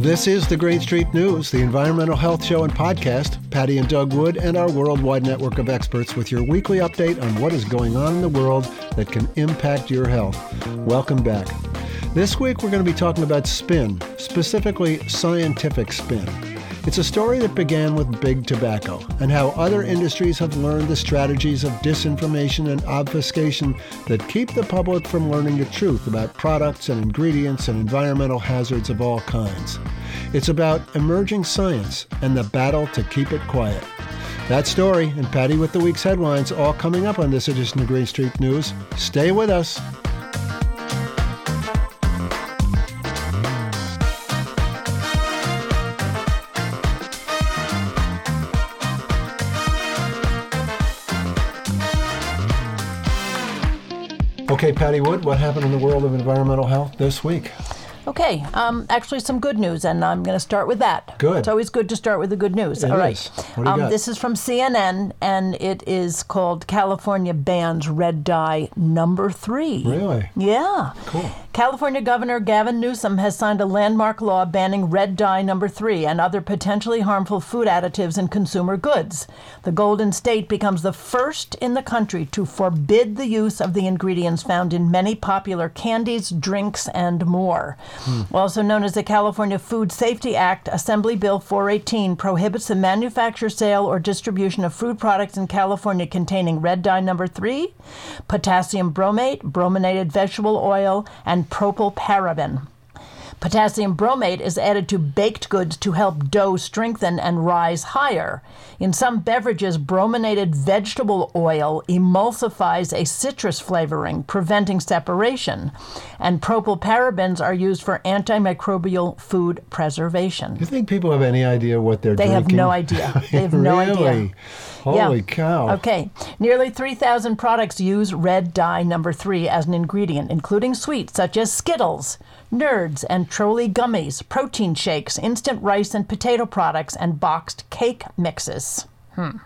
This is the Green Street News, the environmental health show and podcast. Patti and Doug Wood and our worldwide network of experts with your weekly update on what is going on in the world that can impact your health. Welcome back. This week we're going to be talking about spin, specifically scientific spin. It's a story that began with big tobacco and how other industries have learned the strategies of disinformation and obfuscation that keep the public from learning the truth about products and ingredients and environmental hazards of all kinds. It's about emerging science and the battle to keep it quiet. That story and Patti with the week's headlines all coming up on this edition of Green Street News. Stay with us. Okay, Patti Wood, what happened in the world of environmental health this week? Okay, um, actually, some good news, and I'm going to start with that. Good. It's always good to start with the good news. It All right. is. What do you um, got? This is from CNN, and it is called California Bans Red Dye Number Three. Really? Yeah. Cool. California Governor Gavin Newsom has signed a landmark law banning red dye number three and other potentially harmful food additives in consumer goods. The Golden State becomes the first in the country to forbid the use of the ingredients found in many popular candies, drinks, and more. Also known as the California Food Safety Act, Assembly Bill 418 prohibits the manufacture, sale, or distribution of food products in California containing red dye number three, potassium bromate, brominated vegetable oil, and propylparaben. Potassium bromate is added to baked goods to help dough strengthen and rise higher. In some beverages, brominated vegetable oil emulsifies a citrus flavoring, preventing separation. And propylparabens are used for antimicrobial food preservation. You think people have any idea what they're doing? They have no idea. They have no idea. Really? Holy cow. Okay. Nearly 3,000 products use red dye number three as an ingredient, including sweets such as Skittles, Nerds, and Trolli gummies, protein shakes, instant rice and potato products, and boxed cake mixes. Hmm.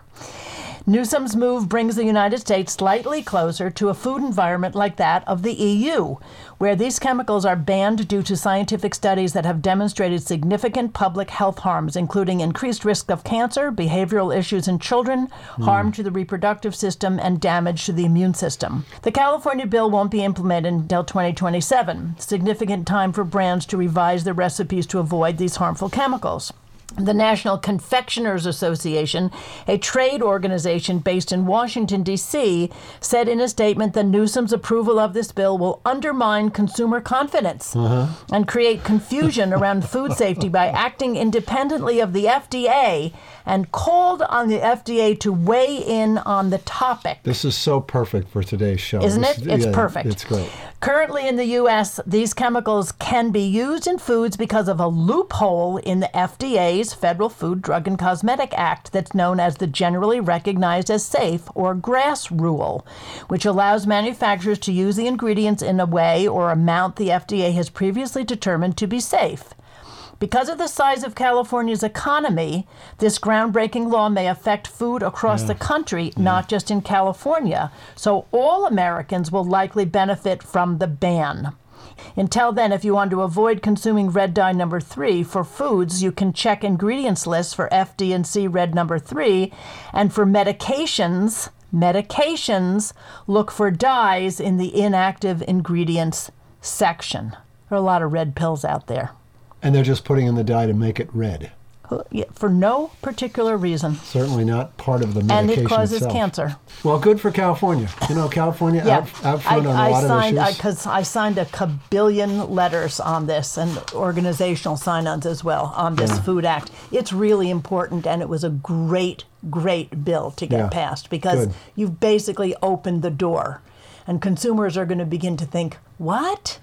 Newsom's move brings the United States slightly closer to a food environment like that of the EU, where these chemicals are banned due to scientific studies that have demonstrated significant public health harms, including increased risk of cancer, behavioral issues in children, harm to the reproductive system, and damage to the immune system. The California bill won't be implemented until 2027, significant time for brands to revise their recipes to avoid these harmful chemicals. The National Confectioners Association, a trade organization based in Washington, D.C., said in a statement that Newsom's approval of this bill will undermine consumer confidence uh-huh. and create confusion around food safety by acting independently of the FDA and called on the FDA to weigh in on the topic. This is so perfect for today's show. Isn't This it? It's yeah, perfect. It's great. Currently in the U.S., these chemicals can be used in foods because of a loophole in the FDA's Federal Food, Drug, and Cosmetic Act that's known as the Generally Recognized as Safe or GRAS rule, which allows manufacturers to use the ingredients in a way or amount the FDA has previously determined to be safe. Because of the size of California's economy, this groundbreaking law may affect food across the country, mm-hmm. not just in California. So all Americans will likely benefit from the ban. Until then, if you want to avoid consuming red dye number three for foods, you can check ingredients lists for FD and C red number three, and for medications, medications, look for dyes in the inactive ingredients section. There are a lot of red pills out there. And they're just putting in the dye to make it red. Uh, yeah, for no particular reason. Certainly not part of the medication. And it causes itself. cancer. Well, good for California. You know, California Yeah, out, out front I, on a I lot signed of issues. because I, signed a kabillion letters on this and organizational sign-ons as well on this Food Act. It's really important, and it was a great, great bill to get Yeah, passed because good. you've basically opened the door, and consumers are going to begin to think, "What?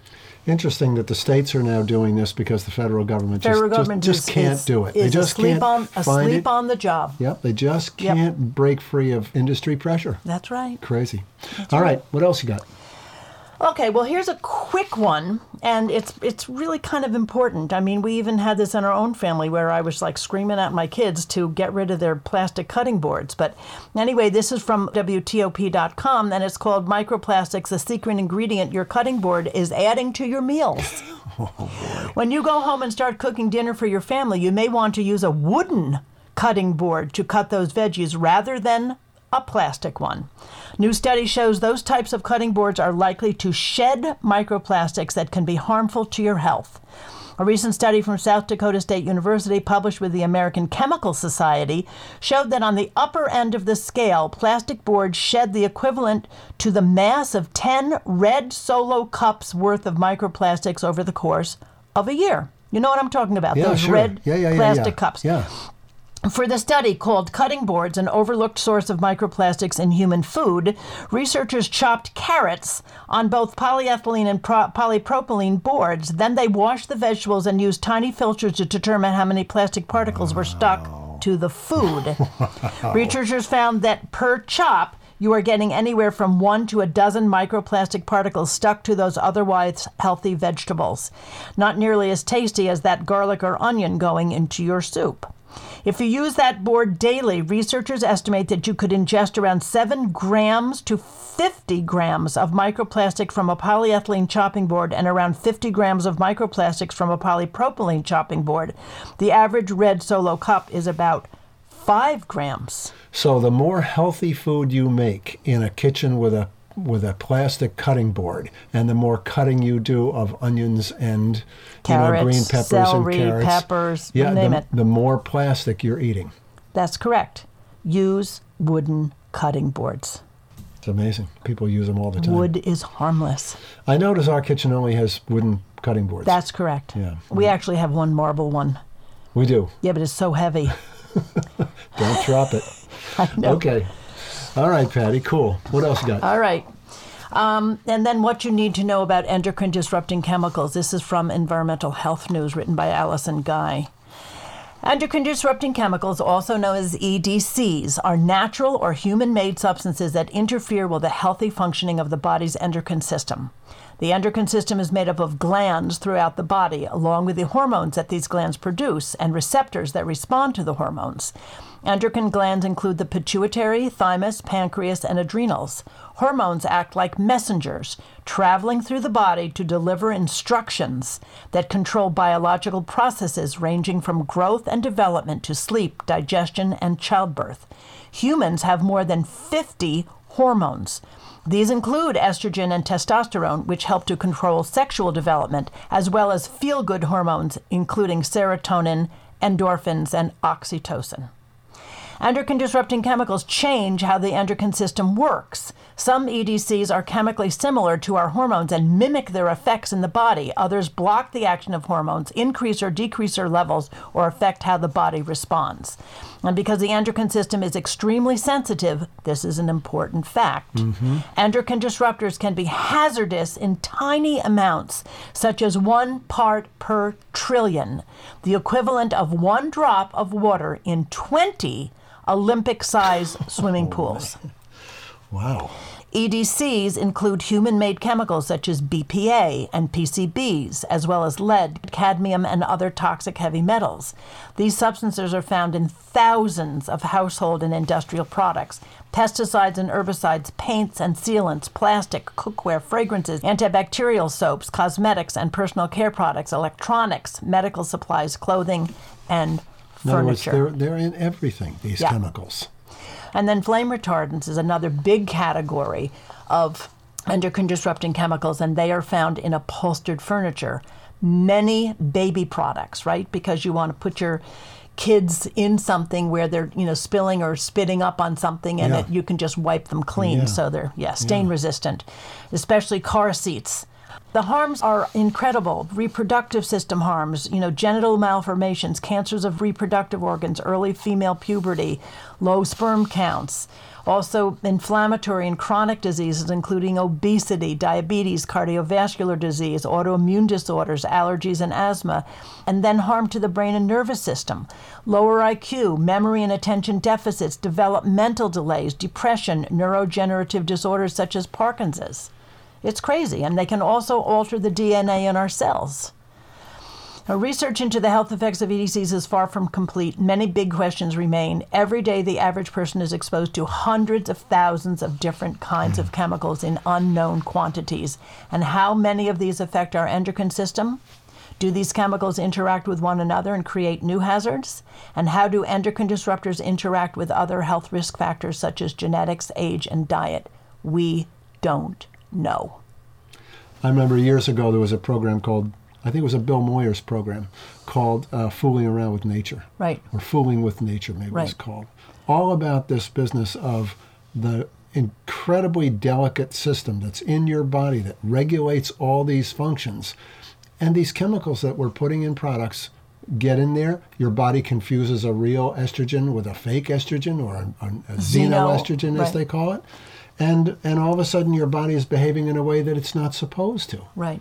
Interesting that the states are now doing this because the federal government Federal just, government just, just is- can't is- do it. They just asleep can't on asleep it. on the job. Yep, they just can't break free of industry pressure. That's right. Crazy. All right, what else you got? Okay, well here's a quick one, and it's it's really kind of important. I mean, we even had this in our own family where I was like screaming at my kids to get rid of their plastic cutting boards. But anyway, this is from WTOP.com, and it's called "Microplastics: The Secret Ingredient Your Cutting Board is Adding to Your Meals." Oh, when you go home and start cooking dinner for your family, you may want to use a wooden cutting board to cut those veggies rather than a plastic one. New study shows those types of cutting boards are likely to shed microplastics that can be harmful to your health. A recent study from South Dakota State University, published with the American Chemical Society, showed that on the upper end of the scale, plastic boards shed the equivalent to the mass of 10 red solo cups worth of microplastics over the course of a year. You know what I'm talking about? Yeah, Those sure. red yeah, yeah, plastic cups. Yeah. For the study called Cutting Boards, an overlooked source of microplastics in human food, researchers chopped carrots on both polyethylene and pro- polypropylene boards. Then they washed the vegetables and used tiny filters to determine how many plastic particles were stuck to the food. Researchers found that per chop, you are getting anywhere from one to a dozen microplastic particles stuck to those otherwise healthy vegetables. Not nearly as tasty as that garlic or onion going into your soup. If you use that board daily, researchers estimate that you could ingest around 7 grams to 50 grams of microplastic from a polyethylene chopping board and around 50 grams of microplastics from a polypropylene chopping board. The average red solo cup is about 5 grams. So the more healthy food you make in a kitchen with a with a plastic cutting board, and the more cutting you do of onions and Carrots, you know green peppers celery, and carrots, peppers, yeah, the, the more plastic you're eating. That's correct. Use wooden cutting boards. It's amazing. People use them all the time. Wood is harmless. I notice our kitchen only has wooden cutting boards. That's correct. Yeah. We actually have one marble one. we do. Yeah, but it's so heavy. Don't drop it. I know. Okay. All right, Patti. Cool. What else you got? All right. Um, and then what you need to know about endocrine disrupting chemicals. This is from Environmental Health News, written by Allison Guy. Endocrine disrupting chemicals, also known as EDCs, are natural or human made substances that interfere with the healthy functioning of the body's endocrine system. The endocrine system is made up of glands throughout the body, along with the hormones that these glands produce and receptors that respond to the hormones. Endocrine glands include the pituitary, thymus, pancreas, and adrenals. Hormones act like messengers, traveling through the body to deliver instructions that control biological processes ranging from growth and development to sleep, digestion, and childbirth. Humans have more than 50 hormones. These include estrogen and testosterone, which help to control sexual development, as well as feel good hormones, including serotonin, endorphins, and oxytocin. Endocrine disrupting chemicals change how the endocrine system works. Some EDCs are chemically similar to our hormones and mimic their effects in the body. Others block the action of hormones, increase or decrease their levels, or affect how the body responds. And because the endocrine system is extremely sensitive, this is an important fact. Mm-hmm. Endocrine disruptors can be hazardous in tiny amounts, such as one part per trillion, the equivalent of one drop of water in 20 Olympic size swimming pools. Wow. EDCs include human made chemicals such as BPA and PCBs, as well as lead, cadmium, and other toxic heavy metals. These substances are found in thousands of household and industrial products. Pesticides and herbicides, paints and sealants, plastic, cookware, fragrances, antibacterial soaps, cosmetics and personal care products, electronics, medical supplies, clothing, and In other words, furniture. they're, they're in everything, these Yeah. chemicals. And then flame retardants is another big category of endocrine disrupting chemicals, and they are found in upholstered furniture. Many baby products, right? Because you want to put your kids in something where they're, you know, spilling or spitting up on something and Yeah. it, you can just wipe them clean Yeah. so they're, yeah, stain resistant, especially car seats. The harms are incredible. Reproductive system harms, you know, genital malformations, cancers of reproductive organs, early female puberty, low sperm counts. Also, inflammatory and chronic diseases, including obesity, diabetes, cardiovascular disease, autoimmune disorders, allergies, and asthma. And then harm to the brain and nervous system. Lower IQ, memory and attention deficits, developmental delays, depression, neurodegenerative disorders such as Parkinson's. It's crazy, and they can also alter the DNA in our cells. Now, research into the health effects of EDCs is far from complete. Many big questions remain. Every day, the average person is exposed to hundreds of thousands of different kinds of chemicals in unknown quantities. And how many of these affect our endocrine system? Do these chemicals interact with one another and create new hazards? And how do endocrine disruptors interact with other health risk factors such as genetics, age, and diet? We don't know. I remember years ago there was a program called, I think it was a Bill Moyers program called uh, Fooling Around with Nature. Right. Or Fooling with Nature, maybe Right. it's called. All about this business of the incredibly delicate system that's in your body that regulates all these functions. And these chemicals that we're putting in products get in there. Your body confuses a real estrogen with a fake estrogen or a, a, a Xeno, xenoestrogen, as right. they call it. And, and all of a sudden, your body is behaving in a way that it's not supposed to Right.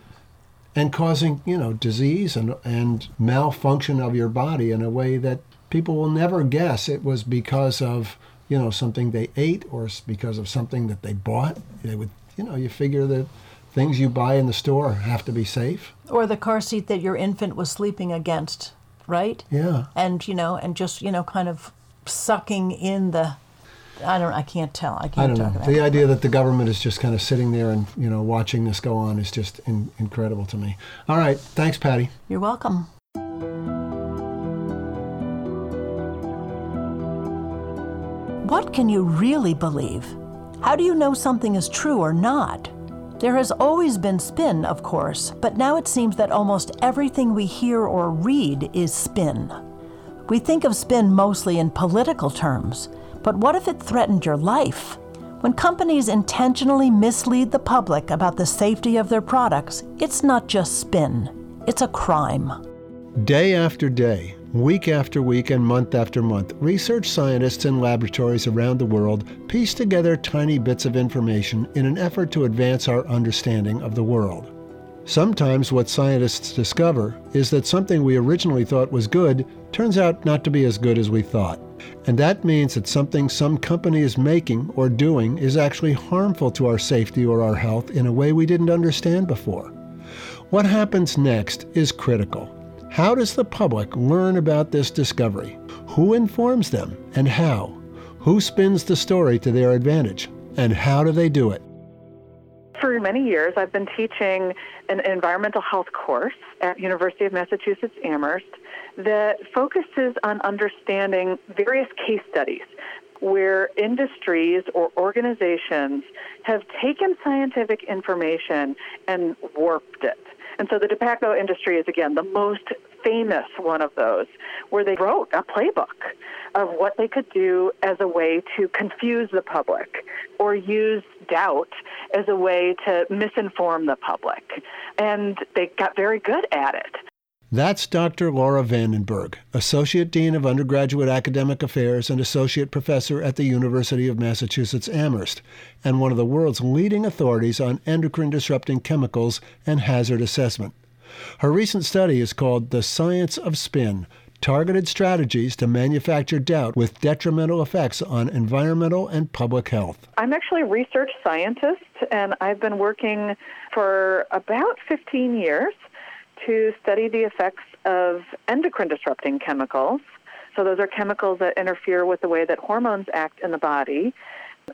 and causing you know disease and and malfunction of your body in a way that people will never guess it was because of you know something they ate or because of something that they bought they would you know you figure that things you buy in the store have to be safe Or the car seat that your infant was sleeping against, right? yeah And, you know, and just, you know, kind of sucking in the. I don't. I can't tell. I can't I don't talk know. about The it. idea that the government is just kind of sitting there and you know watching this go on is just in, incredible to me. All right, thanks, Patti. You're welcome. What can you really believe? How do you know something is true or not? There has always been spin, of course, but now it seems that almost everything we hear or read is spin. We think of spin mostly in political terms, but what if it threatened your life? When companies intentionally mislead the public about the safety of their products, it's not just spin, it's a crime. Day after day, week after week, and month after month, research scientists in laboratories around the world piece together tiny bits of information in an effort to advance our understanding of the world. Sometimes what scientists discover is that something we originally thought was good turns out not to be as good as we thought. And that means that something some company is making or doing is actually harmful to our safety or our health in a way we didn't understand before. What happens next is critical. How does the public learn about this discovery? Who informs them and how? Who spins the story to their advantage? And how do they do it? For many years, I've been teaching an environmental health course at University of Massachusetts Amherst that focuses on understanding various case studies where industries or organizations have taken scientific information and warped it. And so the tobacco industry is, again, the most famous one of those, where they wrote a playbook of what they could do as a way to confuse the public or use doubt as a way to misinform the public. And they got very good at it. That's Dr. Laura Vandenberg, Associate Dean of Undergraduate Academic Affairs and Associate Professor at the University of Massachusetts Amherst, and one of the world's leading authorities on endocrine disrupting chemicals and hazard assessment. Her recent study is called The Science of Spin Targeted Strategies to Manufacture Doubt with Detrimental Effects on Environmental and Public Health. I'm actually a research scientist, and I've been working for about 15 years to study the effects of endocrine disrupting chemicals. So, those are chemicals that interfere with the way that hormones act in the body.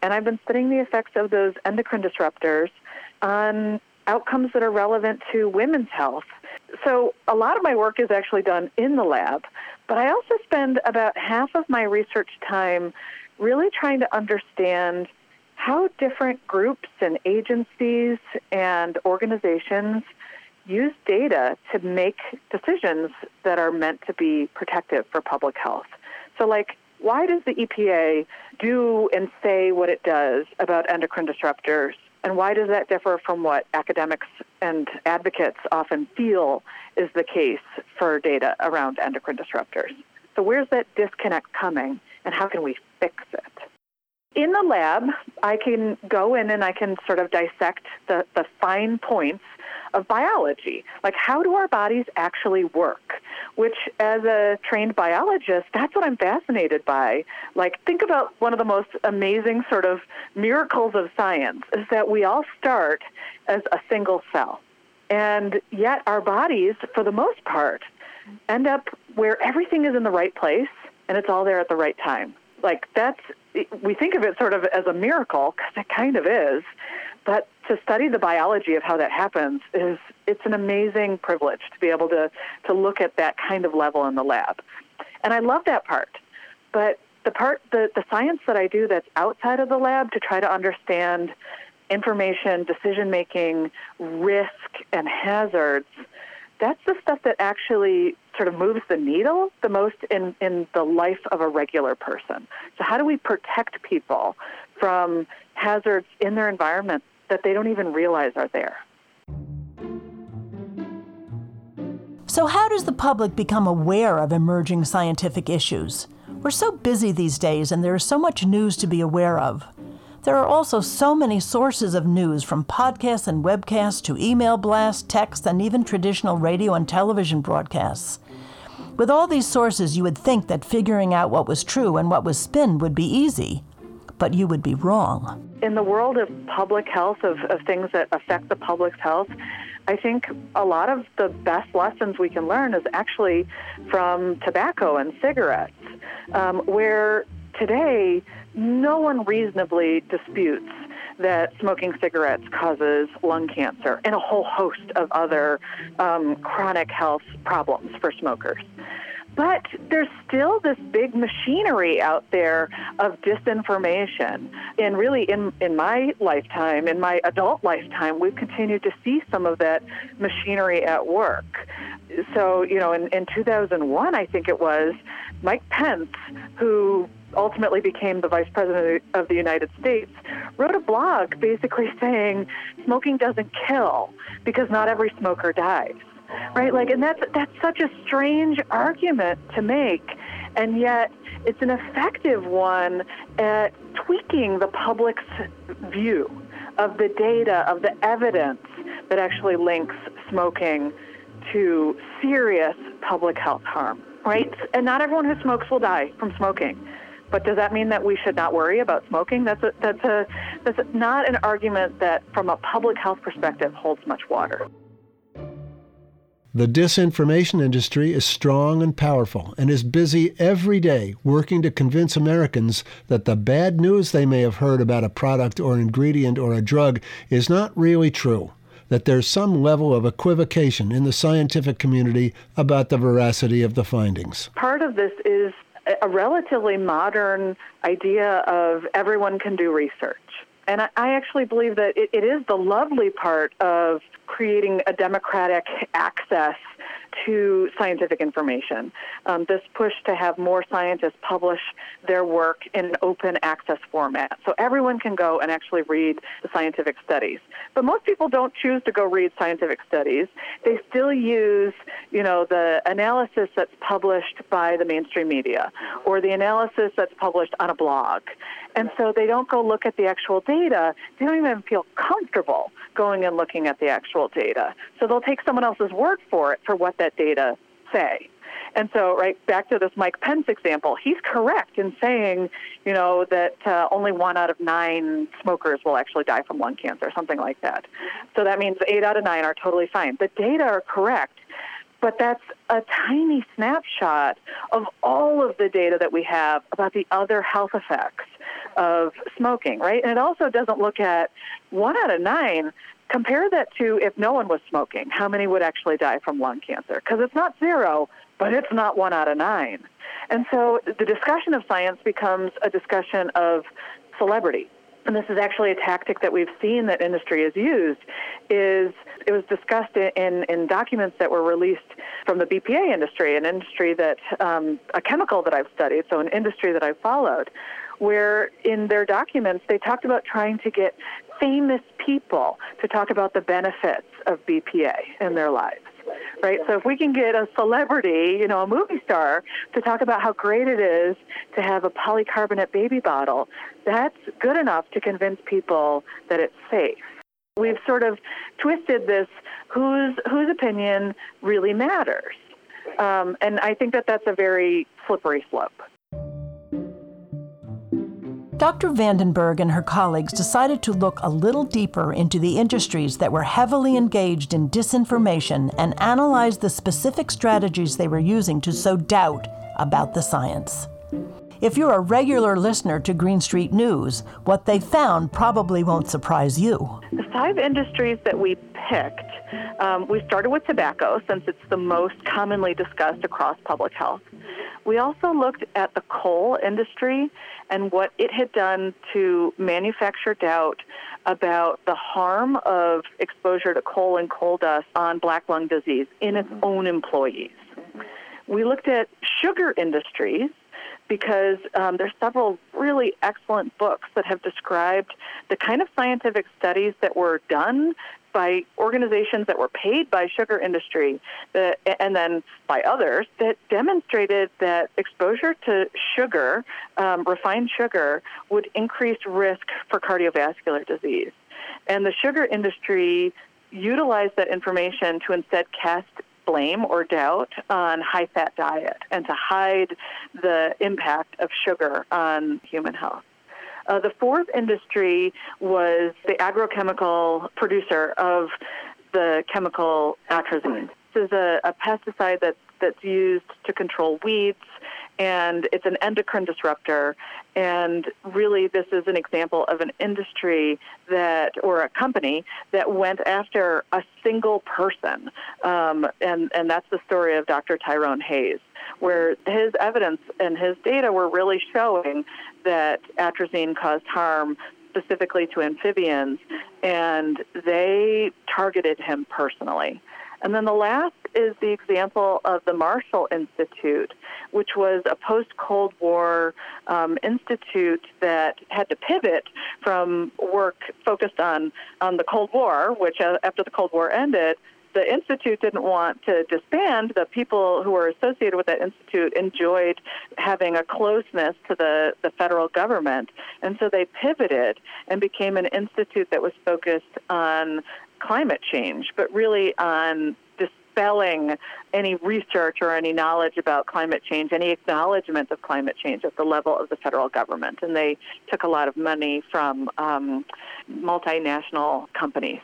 And I've been studying the effects of those endocrine disruptors on outcomes that are relevant to women's health. So, a lot of my work is actually done in the lab, but I also spend about half of my research time really trying to understand how different groups and agencies and organizations use data to make decisions that are meant to be protective for public health. So, like, why does the EPA do and say what it does about endocrine disruptors? And why does that differ from what academics and advocates often feel is the case for data around endocrine disruptors? So, where's that disconnect coming, and how can we fix it? In the lab, I can go in and I can sort of dissect the, the fine points of biology. Like, how do our bodies actually work? Which, as a trained biologist, that's what I'm fascinated by. Like, think about one of the most amazing sort of miracles of science is that we all start as a single cell. And yet, our bodies, for the most part, end up where everything is in the right place and it's all there at the right time. Like, that's, we think of it sort of as a miracle because it kind of is. But to study the biology of how that happens is it's an amazing privilege to be able to to look at that kind of level in the lab. And I love that part. But the part the, the science that I do that's outside of the lab to try to understand information, decision making, risk and hazards, that's the stuff that actually sort of moves the needle the most in, in the life of a regular person. So how do we protect people from hazards in their environment that they don't even realize are there? So, how does the public become aware of emerging scientific issues? We're so busy these days and there is so much news to be aware of. There are also so many sources of news from podcasts and webcasts to email blasts, texts, and even traditional radio and television broadcasts. With all these sources, you would think that figuring out what was true and what was spin would be easy, but you would be wrong. In the world of public health, of, of things that affect the public's health, I think a lot of the best lessons we can learn is actually from tobacco and cigarettes, um, where today no one reasonably disputes that smoking cigarettes causes lung cancer and a whole host of other um, chronic health problems for smokers. But there's still this big machinery out there of disinformation. And really, in, in my lifetime, in my adult lifetime, we've continued to see some of that machinery at work. So, you know, in, in 2001, I think it was, Mike Pence, who ultimately became the vice president of the United States, wrote a blog basically saying smoking doesn't kill because not every smoker dies. Right? Like and that's that's such a strange argument to make and yet it's an effective one at tweaking the public's view of the data, of the evidence that actually links smoking to serious public health harm, right? And not everyone who smokes will die from smoking. But does that mean that we should not worry about smoking? That's a, that's a that's not an argument that, from a public health perspective, holds much water. The disinformation industry is strong and powerful and is busy every day working to convince Americans that the bad news they may have heard about a product or ingredient or a drug is not really true, that there's some level of equivocation in the scientific community about the veracity of the findings. Part of this is a relatively modern idea of everyone can do research. And I, actually believe that it, it is the lovely part of creating a democratic access to scientific information. Um, this push to have more scientists publish their work in an open access format. So everyone can go and actually read the scientific studies. But most people don't choose to go read scientific studies. They still use, you know, the analysis that's published by the mainstream media or the analysis that's published on a blog. And so they don't go look at the actual data. They don't even feel comfortable going and looking at the actual data. So they'll take someone else's word for it for what that data say. And so, right back to this Mike Pence example, he's correct in saying, you know, that uh, only one out of nine smokers will actually die from lung cancer, something like that. So that means eight out of nine are totally fine. The data are correct, but that's a tiny snapshot of all of the data that we have about the other health effects of smoking, right? And it also doesn't look at one out of nine. Compare that to if no one was smoking, how many would actually die from lung cancer? Because it's not zero, but it's not one out of nine. And so the discussion of science becomes a discussion of celebrity. And this is actually a tactic that we've seen that industry has used. Is it was discussed in in documents that were released from the BPA industry, an industry that um, a chemical that I've studied, so an industry that I've followed, where in their documents they talked about trying to get famous people to talk about the benefits of BPA in their lives. Right? So if we can get a celebrity, you know, a movie star, to talk about how great it is to have a polycarbonate baby bottle, that's good enough to convince people that it's safe. We've sort of twisted this whose whose opinion really matters. Um, and I think that that's a very slippery slope. Dr. Vandenberg and her colleagues decided to look a little deeper into the industries that were heavily engaged in disinformation and analyze the specific strategies they were using to sow doubt about the science. If you're a regular listener to Green Street News, what they found probably won't surprise you. The five industries that we picked, um, we started with tobacco since it's the most commonly discussed across public health. We also looked at the coal industry and what it had done to manufacture doubt about the harm of exposure to coal and coal dust on black lung disease in its own employees. We looked at sugar industries because um, there's several really excellent books that have described the kind of scientific studies that were done by organizations that were paid by sugar industry that, and then by others that demonstrated that exposure to sugar, um, refined sugar, would increase risk for cardiovascular disease. And the sugar industry utilized that information to instead cast blame or doubt on high fat diet and to hide the impact of sugar on human health. Uh, the fourth industry was the agrochemical producer of the chemical atrazine. This is a, a pesticide that's, that's used to control weeds and it's an endocrine disruptor. And really, this is an example of an industry that, or a company that went after a single person. Um, and, and that's the story of Dr. Tyrone Hayes, where his evidence and his data were really showing that atrazine caused harm specifically to amphibians, and they targeted him personally. And then the last is the example of the Marshall Institute, which was a post Cold War um, institute that had to pivot from work focused on, on the Cold War, which uh, after the Cold War ended, the institute didn't want to disband. The people who were associated with that institute enjoyed having a closeness to the, the federal government, and so they pivoted and became an institute that was focused on climate change, but really on dispelling any research or any knowledge about climate change, any acknowledgement of climate change at the level of the federal government. And they took a lot of money from um, multinational companies.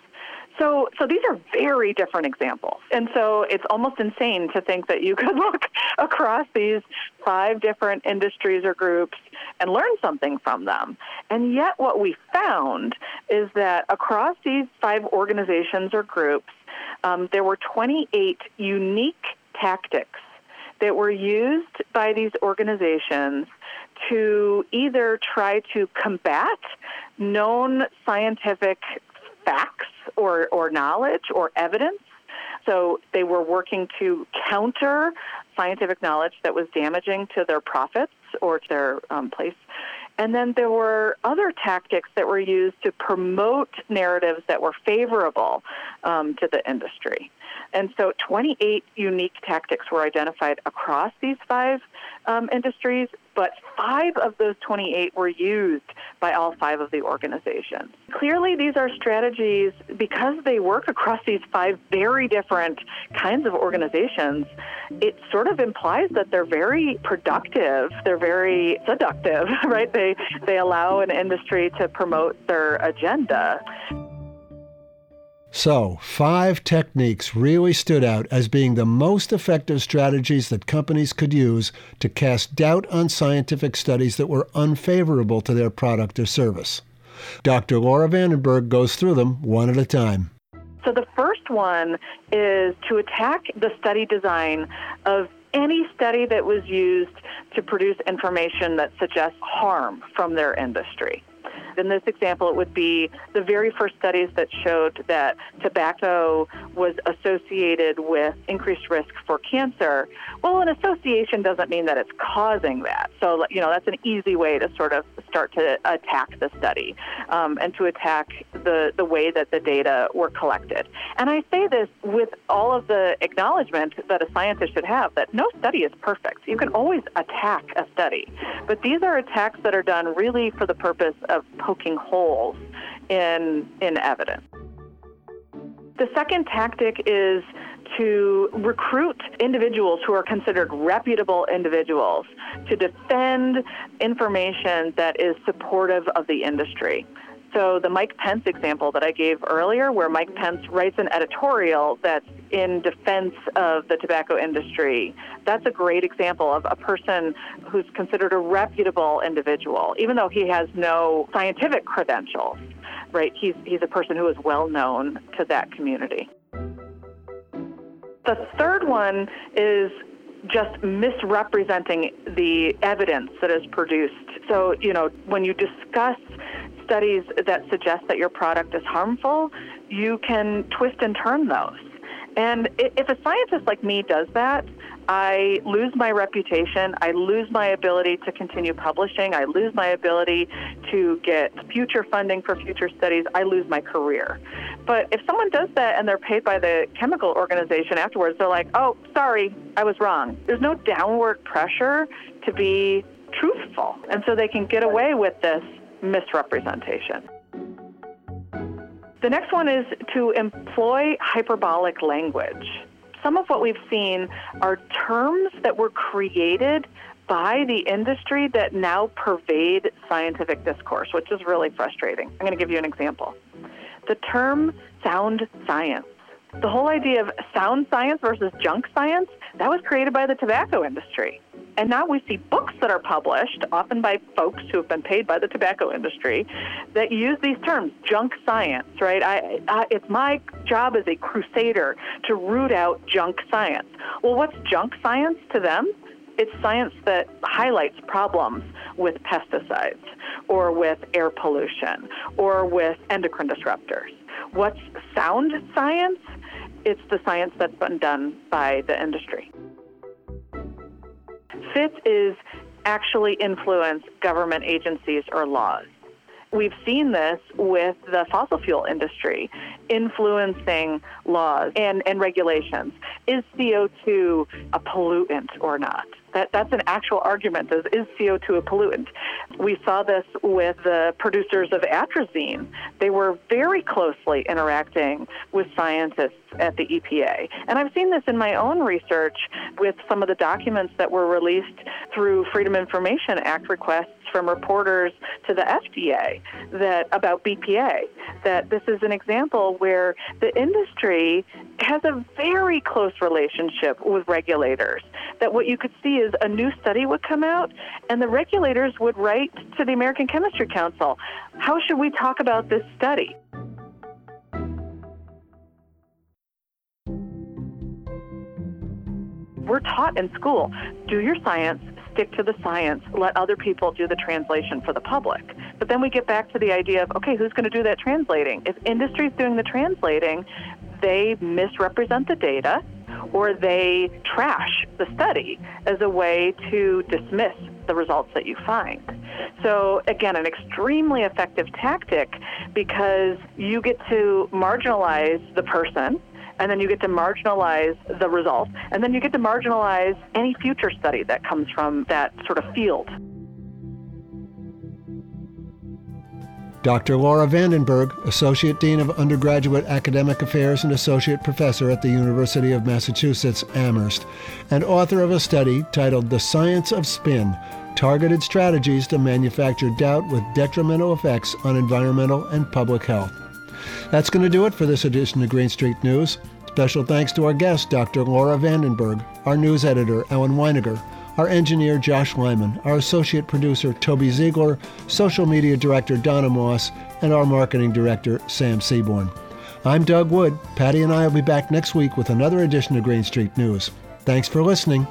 So, so these are very different examples. And so it's almost insane to think that you could look across these five different industries or groups and learn something from them. And yet, what we found is that across these five organizations or groups, um, there were 28 unique tactics that were used by these organizations to either try to combat known scientific facts or, or knowledge or evidence. So they were working to counter scientific knowledge that was damaging to their profits or to their um, place. And then there were other tactics that were used to promote narratives that were favorable um, to the industry. And so 28 unique tactics were identified across these five um, industries, but five of those 28 were used by all five of the organizations. Clearly, these are strategies because they work across these five very different kinds of organizations. It sort of implies that they're very productive, they're very seductive, right? They, they allow an industry to promote their agenda. So, five techniques really stood out as being the most effective strategies that companies could use to cast doubt on scientific studies that were unfavorable to their product or service. Dr. Laura Vandenberg goes through them one at a time. So, the first one is to attack the study design of any study that was used to produce information that suggests harm from their industry. In this example, it would be the very first studies that showed that tobacco was associated with increased risk for cancer. Well, an association doesn't mean that it's causing that. So, you know, that's an easy way to sort of start to attack the study um, and to attack the, the way that the data were collected. And I say this with all of the acknowledgement that a scientist should have that no study is perfect. You can always attack a study. But these are attacks that are done really for the purpose of poking holes in, in evidence. The second tactic is to recruit individuals who are considered reputable individuals to defend information that is supportive of the industry. So the Mike Pence example that I gave earlier, where Mike Pence writes an editorial that's in defense of the tobacco industry. That's a great example of a person who's considered a reputable individual, even though he has no scientific credentials. Right? He's he's a person who is well known to that community. The third one is just misrepresenting the evidence that is produced. So, you know, when you discuss studies that suggest that your product is harmful, you can twist and turn those. And if a scientist like me does that, I lose my reputation. I lose my ability to continue publishing. I lose my ability to get future funding for future studies. I lose my career. But if someone does that and they're paid by the chemical organization afterwards, they're like, oh, sorry, I was wrong. There's no downward pressure to be truthful. And so they can get away with this misrepresentation. The next one is to employ hyperbolic language. Some of what we've seen are terms that were created by the industry that now pervade scientific discourse, which is really frustrating. I'm going to give you an example. The term sound science. The whole idea of sound science versus junk science, that was created by the tobacco industry. And now we see books that are published, often by folks who have been paid by the tobacco industry, that use these terms, junk science, right? I, I, it's my job as a crusader to root out junk science. Well, what's junk science to them? It's science that highlights problems with pesticides or with air pollution or with endocrine disruptors. What's sound science? It's the science that's been done by the industry. Fifth is actually influence government agencies or laws. We've seen this with the fossil fuel industry influencing laws and, and regulations. Is CO2 a pollutant or not? That, that's an actual argument. Is, is CO2 a pollutant? We saw this with the producers of atrazine. They were very closely interacting with scientists at the EPA. And I've seen this in my own research with some of the documents that were released through Freedom Information Act requests from reporters to the FDA that about BPA that this is an example where the industry has a very close relationship with regulators that what you could see is a new study would come out and the regulators would write to the American Chemistry Council how should we talk about this study we're taught in school do your science, stick to the science, let other people do the translation for the public. But then we get back to the idea of okay, who's going to do that translating? If industry's doing the translating, they misrepresent the data or they trash the study as a way to dismiss the results that you find. So, again, an extremely effective tactic because you get to marginalize the person and then you get to marginalize the results, and then you get to marginalize any future study that comes from that sort of field. Dr. Laura Vandenberg, Associate Dean of Undergraduate Academic Affairs and Associate Professor at the University of Massachusetts Amherst, and author of a study titled The Science of Spin Targeted Strategies to Manufacture Doubt with Detrimental Effects on Environmental and Public Health. That's going to do it for this edition of Green Street News. Special thanks to our guest, Dr. Laura Vandenberg, our news editor, Ellen Weiniger, our engineer, Josh Lyman, our associate producer, Toby Ziegler, social media director, Donna Moss, and our marketing director, Sam Seaborn. I'm Doug Wood. Patti and I will be back next week with another edition of Green Street News. Thanks for listening.